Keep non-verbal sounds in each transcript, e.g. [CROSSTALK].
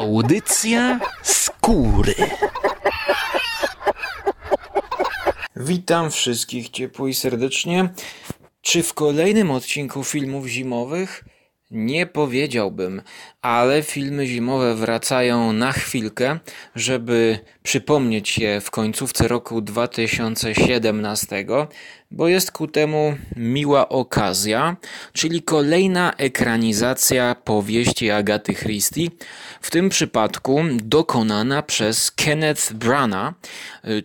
Audycja skóry. Witam wszystkich ciepło i serdecznie. Czy w kolejnym odcinku filmów zimowych? Nie powiedziałbym, ale filmy zimowe wracają na chwilkę, żeby przypomnieć je w końcówce roku 2017, bo jest ku temu miła okazja, czyli kolejna ekranizacja powieści Agaty Christie, w tym przypadku dokonana przez Kenneth Brana,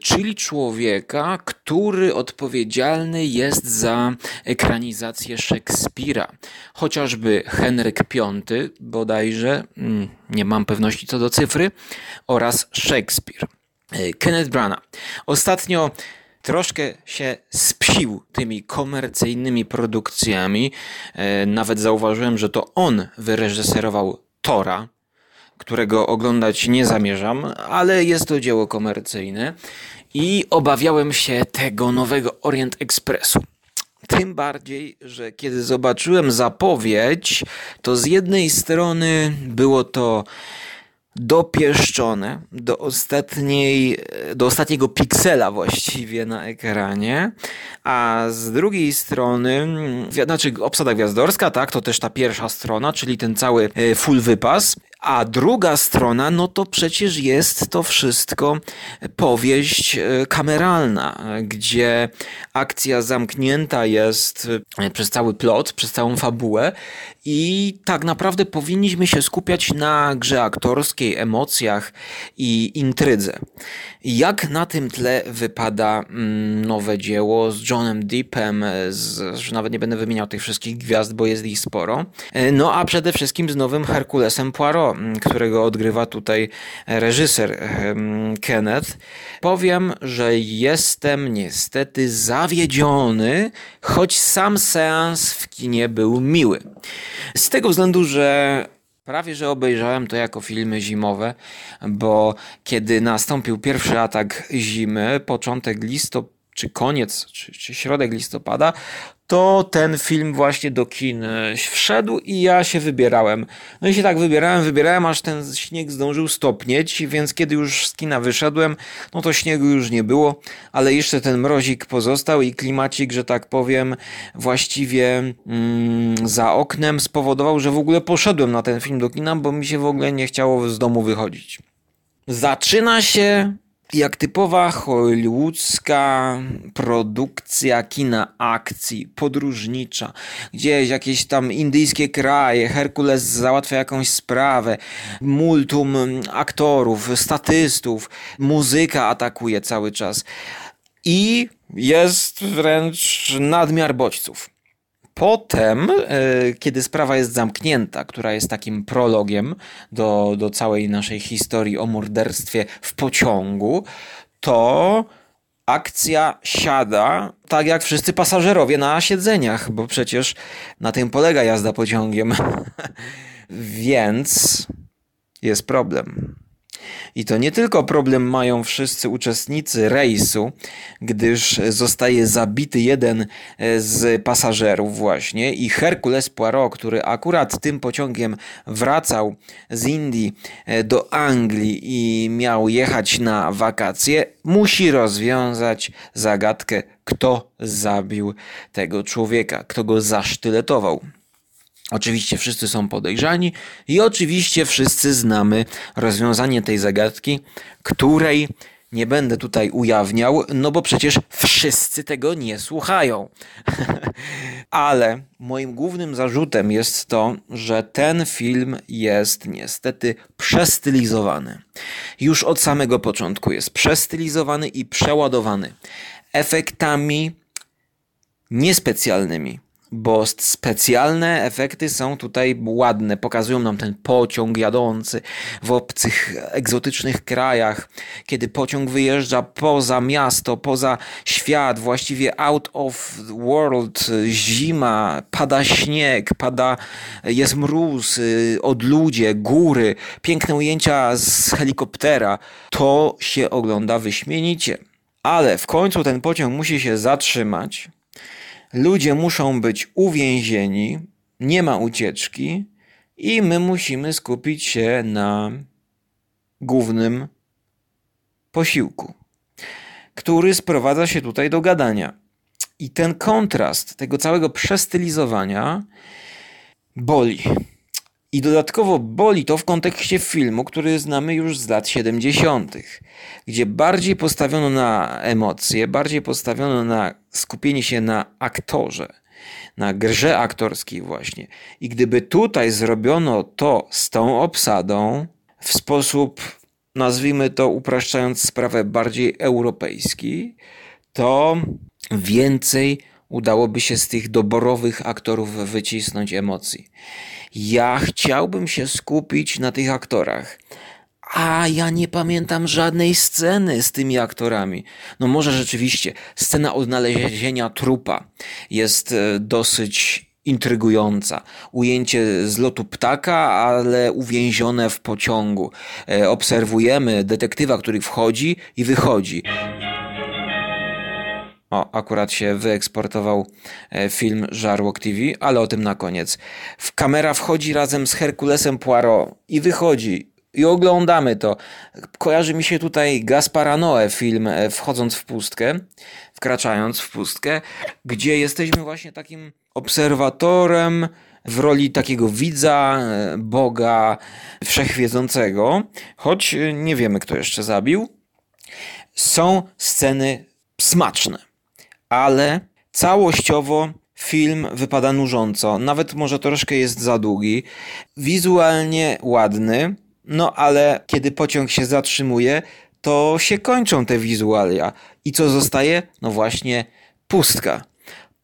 czyli człowieka, który odpowiedzialny jest za ekranizację Szekspira. Chociażby Henryk V, bodajże, mm, nie mam pewności co do cyfry, oraz Shakespeare. Kenneth Brana. Ostatnio troszkę się spsił tymi komercyjnymi produkcjami. E, nawet zauważyłem, że to on wyreżyserował Tora, którego oglądać nie zamierzam, ale jest to dzieło komercyjne i obawiałem się tego nowego Orient Expressu. Tym bardziej, że kiedy zobaczyłem zapowiedź, to z jednej strony było to dopieszczone do ostatniej, do ostatniego piksela właściwie na ekranie, a z drugiej strony, znaczy obsada gwiazdorska, tak, to też ta pierwsza strona, czyli ten cały e, full wypas, a druga strona, no to przecież jest to wszystko powieść e, kameralna, gdzie akcja zamknięta jest e, przez cały plot, przez całą fabułę i tak naprawdę powinniśmy się skupiać na grze aktorskiej, emocjach i intrydze. Jak na tym tle wypada mm, nowe dzieło z Johnem Deepem, z, że nawet nie będę wymieniał tych wszystkich gwiazd, bo jest ich sporo. E, no a przede wszystkim z nowym Herkulesem Poirot, mm, którego odgrywa tutaj reżyser Kenneth. Powiem, że jestem niestety zawiedziony, choć sam seans w kinie był miły. Z tego względu, że Prawie, że obejrzałem to jako filmy zimowe, bo kiedy nastąpił pierwszy atak zimy, początek listopada, czy koniec, czy, czy środek listopada, to ten film właśnie do kin e, wszedł i ja się wybierałem. No i się tak wybierałem, wybierałem, aż ten śnieg zdążył stopnieć, więc kiedy już z kina wyszedłem, no to śniegu już nie było, ale jeszcze ten mrozik pozostał i klimacik, że tak powiem, właściwie mm, za oknem spowodował, że w ogóle poszedłem na ten film do kina, bo mi się w ogóle nie chciało z domu wychodzić. Zaczyna się jak typowa hollywoodzka produkcja kina akcji, podróżnicza, gdzieś jakieś tam indyjskie kraje, Herkules załatwia jakąś sprawę, multum aktorów, statystów, muzyka atakuje cały czas i jest wręcz nadmiar bodźców. Potem, e, kiedy sprawa jest zamknięta, która jest takim prologiem do, do całej naszej historii o morderstwie w pociągu, to akcja siada tak jak wszyscy pasażerowie na siedzeniach, bo przecież na tym polega jazda pociągiem. [LAUGHS] Więc jest problem. I to nie tylko problem mają wszyscy uczestnicy rejsu, gdyż zostaje zabity jeden e, z pasażerów właśnie i Hercules Poirot, który akurat tym pociągiem wracał z Indii e, do Anglii i miał jechać na wakacje, musi rozwiązać zagadkę, kto zabił tego człowieka, kto go zasztyletował. Oczywiście wszyscy są podejrzani i oczywiście wszyscy znamy rozwiązanie tej zagadki, której nie będę tutaj ujawniał, no bo przecież wszyscy tego nie słuchają. [LAUGHS] Ale moim głównym zarzutem jest to, że ten film jest niestety przestylizowany. Już od samego początku jest przestylizowany i przeładowany efektami niespecjalnymi bo specjalne efekty są tutaj ładne. Pokazują nam ten pociąg jadący w obcych, egzotycznych krajach, kiedy pociąg wyjeżdża poza miasto, poza świat, właściwie out of world, zima, pada śnieg, pada, jest mróz, y, odludzie, góry, piękne ujęcia z helikoptera. To się ogląda wyśmienicie. Ale w końcu ten pociąg musi się zatrzymać ludzie muszą być uwięzieni, nie ma ucieczki i my musimy skupić się na głównym posiłku, który sprowadza się tutaj do gadania. I ten kontrast tego całego przestylizowania boli. I dodatkowo boli to w kontekście filmu, który znamy już z lat 70., gdzie bardziej postawiono na emocje, bardziej postawiono na skupienie się na aktorze, na grze aktorskiej, właśnie. I gdyby tutaj zrobiono to z tą obsadą w sposób, nazwijmy to upraszczając sprawę, bardziej europejski, to więcej udałoby się z tych doborowych aktorów wycisnąć emocji. Ja chciałbym się skupić na tych aktorach. A ja nie pamiętam żadnej sceny z tymi aktorami. No może rzeczywiście scena odnalezienia trupa jest e, dosyć intrygująca. Ujęcie z lotu ptaka, ale uwięzione w pociągu. E, obserwujemy detektywa, który wchodzi i wychodzi. O, akurat się wyeksportował e, film Żarłok TV, ale o tym na koniec. Kamera wchodzi razem z Herkulesem Poirot i wychodzi i oglądamy to. Kojarzy mi się tutaj Gaspara Noe film e, Wchodząc w pustkę, wkraczając w pustkę, gdzie jesteśmy właśnie takim obserwatorem w roli takiego widza, e, Boga wszechwiedzącego, choć nie wiemy kto jeszcze zabił. Są sceny smaczne ale całościowo film wypada nużąco. Nawet może troszkę jest za długi. Wizualnie ładny, no ale kiedy pociąg się zatrzymuje, to się kończą te wizualia. I co zostaje? No właśnie pustka.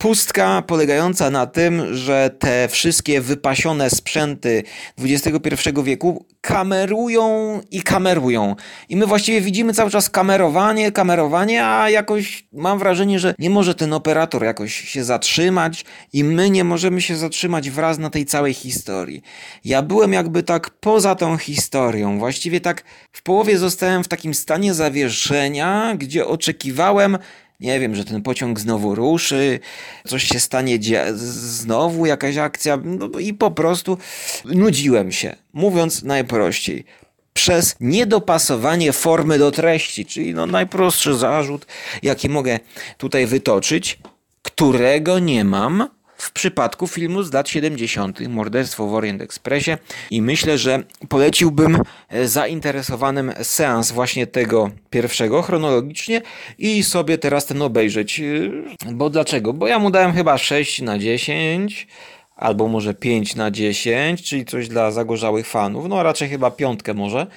Pustka polegająca na tym, że te wszystkie wypasione sprzęty XXI wieku kamerują i kamerują. I my właściwie widzimy cały czas kamerowanie, kamerowanie, a jakoś mam wrażenie, że nie może ten operator jakoś się zatrzymać i my nie możemy się zatrzymać wraz na tej całej historii. Ja byłem jakby tak poza tą historią. Właściwie tak w połowie zostałem w takim stanie zawieszenia, gdzie oczekiwałem nie wiem, że ten pociąg znowu ruszy, coś się stanie znowu, jakaś akcja, no i po prostu nudziłem się. Mówiąc najprościej, przez niedopasowanie formy do treści, czyli no najprostszy zarzut, jaki mogę tutaj wytoczyć, którego nie mam w przypadku filmu z lat 70. Morderstwo w Orient Expressie i myślę, że poleciłbym e, zainteresowanym seans właśnie tego pierwszego chronologicznie i sobie teraz ten obejrzeć. E, bo dlaczego? Bo ja mu dałem chyba 6 na 10 albo może 5 na 10, czyli coś dla zagorzałych fanów, no raczej chyba piątkę może.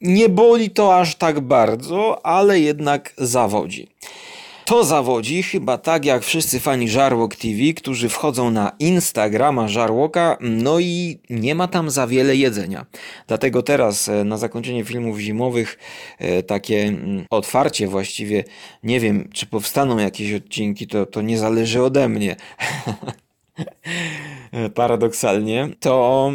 Nie boli to aż tak bardzo, ale jednak zawodzi. To zawodzi chyba tak jak wszyscy fani Żarłok TV, którzy wchodzą na Instagrama Żarłoka, no i nie ma tam za wiele jedzenia. Dlatego teraz e, na zakończenie filmów zimowych e, takie mm, otwarcie właściwie, nie wiem czy powstaną jakieś odcinki, to, to nie zależy ode mnie. [LAUGHS] Paradoksalnie. To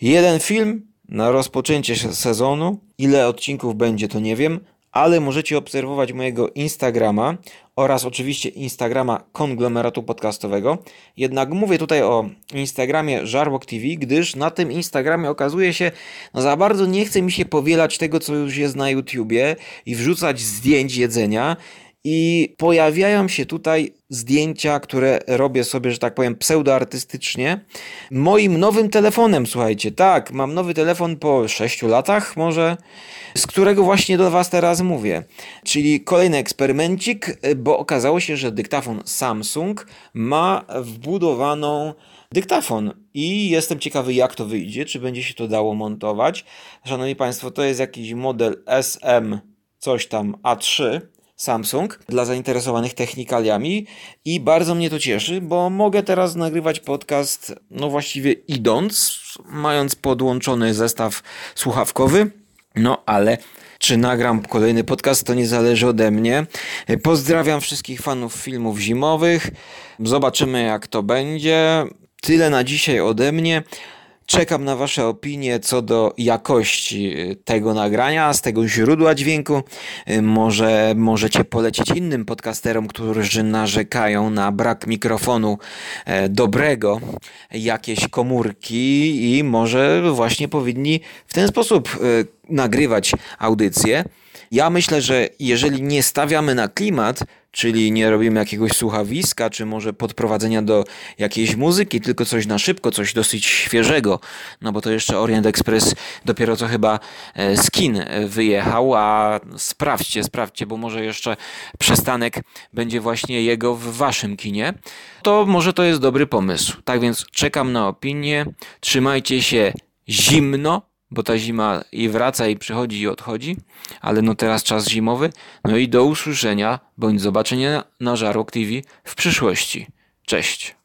jeden film na rozpoczęcie sezonu. Ile odcinków będzie, to nie wiem, ale możecie obserwować mojego Instagrama oraz oczywiście Instagrama konglomeratu podcastowego. Jednak mówię tutaj o Instagramie Żarłok TV, gdyż na tym Instagramie okazuje się, no za bardzo nie chce mi się powielać tego, co już jest na YouTubie i wrzucać zdjęć jedzenia. I pojawiają się tutaj zdjęcia, które robię sobie, że tak powiem, pseudoartystycznie. Moim nowym telefonem, słuchajcie, tak, mam nowy telefon po 6 latach może, z którego właśnie do Was teraz mówię. Czyli kolejny eksperymencik, bo okazało się, że dyktafon Samsung ma wbudowaną dyktafon i jestem ciekawy jak to wyjdzie, czy będzie się to dało montować. Szanowni Państwo, to jest jakiś model SM coś tam A3 Samsung dla zainteresowanych technikaliami i bardzo mnie to cieszy, bo mogę teraz nagrywać podcast, no właściwie idąc, mając podłączony zestaw słuchawkowy, no ale czy nagram kolejny podcast, to nie zależy ode mnie. Pozdrawiam wszystkich fanów filmów zimowych. Zobaczymy, jak to będzie. Tyle na dzisiaj ode mnie. Czekam na Wasze opinie co do jakości tego nagrania, z tego źródła dźwięku. Może możecie polecić innym podcasterom, którzy narzekają na brak mikrofonu e, dobrego, jakieś komórki i może właśnie powinni w ten sposób e, nagrywać audycje. Ja myślę, że jeżeli nie stawiamy na klimat, czyli nie robimy jakiegoś słuchawiska, czy może podprowadzenia do jakiejś muzyki, tylko coś na szybko, coś dosyć świeżego, no bo to jeszcze Orient Express dopiero co chyba e, z kin wyjechał, a sprawdźcie, sprawdźcie, bo może jeszcze przystanek będzie właśnie jego w waszym kinie, to może to jest dobry pomysł. Tak więc czekam na opinię, trzymajcie się zimno, bo ta zima i wraca, i przychodzi, i odchodzi, ale no teraz czas zimowy. No i do usłyszenia bądź zobaczenia na Żarłok TV w przyszłości. Cześć.